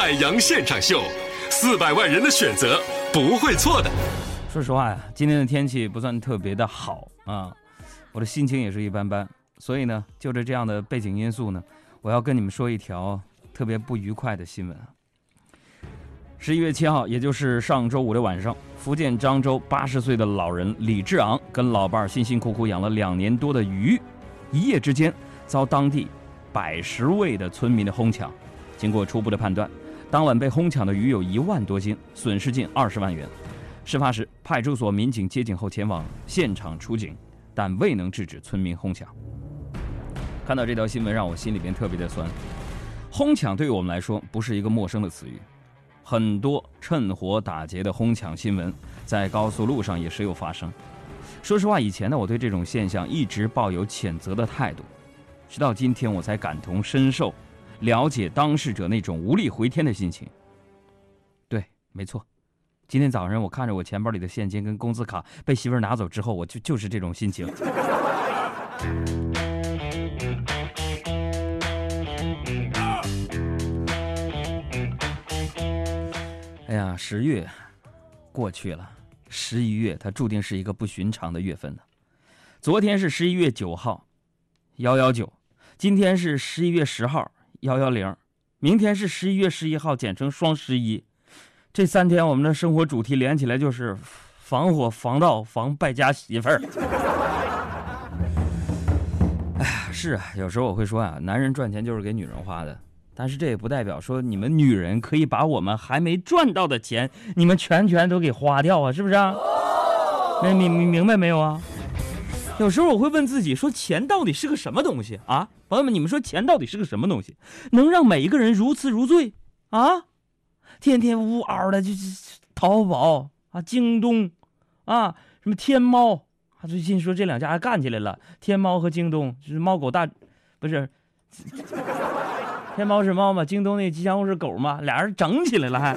海洋现场秀，四百万人的选择不会错的。说实话呀，今天的天气不算特别的好啊，我的心情也是一般般。所以呢，就着这样的背景因素呢，我要跟你们说一条特别不愉快的新闻。十一月七号，也就是上周五的晚上，福建漳州八十岁的老人李志昂跟老伴儿辛辛苦苦养了两年多的鱼，一夜之间遭当地百十位的村民的哄抢。经过初步的判断，当晚被哄抢的鱼有一万多斤，损失近二十万元。事发时，派出所民警接警后前往现场出警，但未能制止村民哄抢。看到这条新闻，让我心里边特别的酸。哄抢对于我们来说不是一个陌生的词语，很多趁火打劫的哄抢新闻在高速路上也时有发生。说实话，以前呢，我对这种现象一直抱有谴责的态度，直到今天我才感同身受。了解当事者那种无力回天的心情。对，没错，今天早上我看着我钱包里的现金跟工资卡被媳妇儿拿走之后，我就就是这种心情。哎呀，十月过去了，十一月它注定是一个不寻常的月份呢。昨天是十一月九号，幺幺九，今天是十一月十号。幺幺零，明天是十一月十一号，简称双十一。这三天我们的生活主题连起来就是防火、防盗、防败家媳妇儿。哎呀，是啊，有时候我会说啊，男人赚钱就是给女人花的，但是这也不代表说你们女人可以把我们还没赚到的钱，你们全全都给花掉啊，是不是啊？明明明白没有啊？有时候我会问自己，说钱到底是个什么东西啊？朋友们，你们说钱到底是个什么东西，能让每一个人如痴如醉啊？天天呜嗷的，就是淘宝啊、京东啊、什么天猫啊。最近说这两家还干起来了，天猫和京东就是猫狗大，不是？天猫是猫嘛？京东那吉祥物是狗嘛？俩人整起来了还？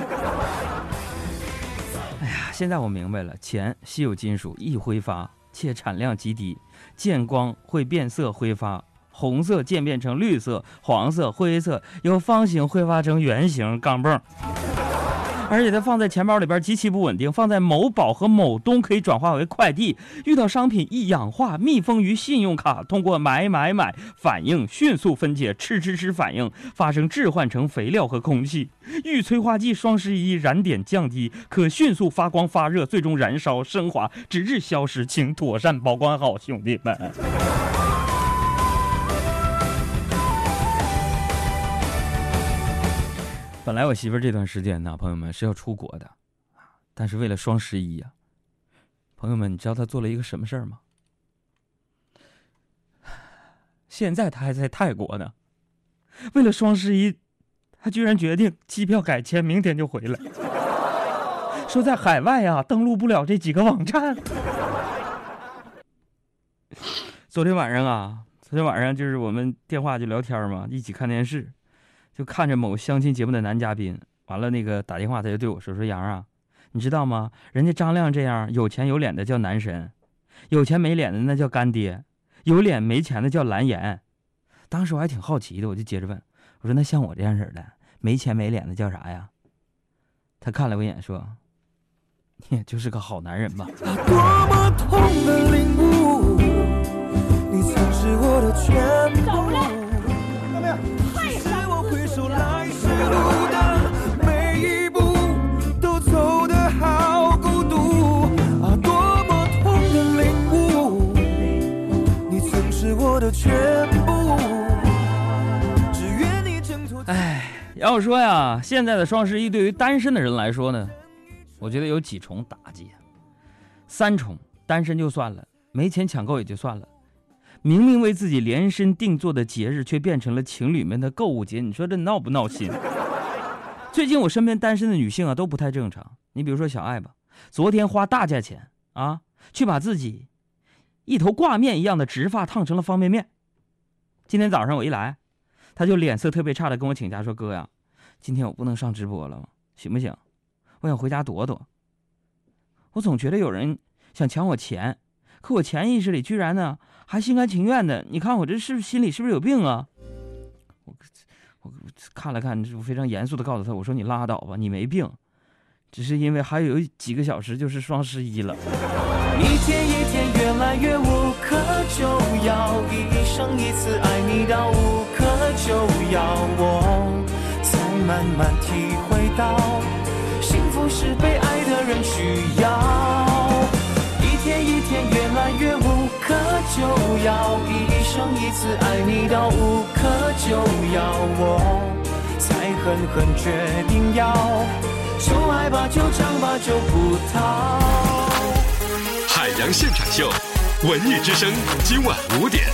哎呀，现在我明白了，钱稀有金属，易挥发。且产量极低，见光会变色挥发，红色渐变成绿色、黄色、灰色，由方形挥发成圆形钢镚。而且它放在钱包里边极其不稳定，放在某宝和某东可以转化为快递。遇到商品易氧化，密封于信用卡，通过买买买反应迅速分解，吃吃吃反应发生置换成肥料和空气。遇催化剂双十一燃点降低，可迅速发光发热，最终燃烧升华，直至消失，请妥善保管好，兄弟们。本来我媳妇这段时间呢，朋友们是要出国的，但是为了双十一呀，朋友们，你知道她做了一个什么事儿吗？现在她还在泰国呢，为了双十一，她居然决定机票改签，明天就回来，说在海外啊登录不了这几个网站。昨天晚上啊，昨天晚上就是我们电话就聊天嘛，一起看电视。就看着某相亲节目的男嘉宾，完了那个打电话，他就对我说：“说杨啊，你知道吗？人家张亮这样有钱有脸的叫男神，有钱没脸的那叫干爹，有脸没钱的叫蓝颜。”当时我还挺好奇的，我就接着问：“我说那像我这样式的没钱没脸的叫啥呀？”他看了我一眼说：“ 你就是个好男人吧。”多么痛的领悟，你曾是我的全部。哎，要说呀，现在的双十一对于单身的人来说呢，我觉得有几重打击。三重，单身就算了，没钱抢购也就算了，明明为自己量身定做的节日，却变成了情侣们的购物节，你说这闹不闹心？最近我身边单身的女性啊，都不太正常。你比如说小爱吧，昨天花大价钱啊，去把自己一头挂面一样的直发烫成了方便面。今天早上我一来。他就脸色特别差的跟我请假说：“哥呀，今天我不能上直播了，行不行？我想回家躲躲。我总觉得有人想抢我钱，可我潜意识里居然呢还心甘情愿的。你看我这是不是心里是不是有病啊？”我我看了看，我非常严肃的告诉他，我说你拉倒吧，你没病，只是因为还有几个小时就是双十一了。一天一天越来越无可救药，一生一次爱你到无可救药，我才慢慢体会到，幸福是被爱的人需要。一天一天越来越无可救药，一生一次爱你到无可救药，我才狠狠决定要，就爱吧，就唱吧，就不逃。现场秀，文艺之声，今晚五点。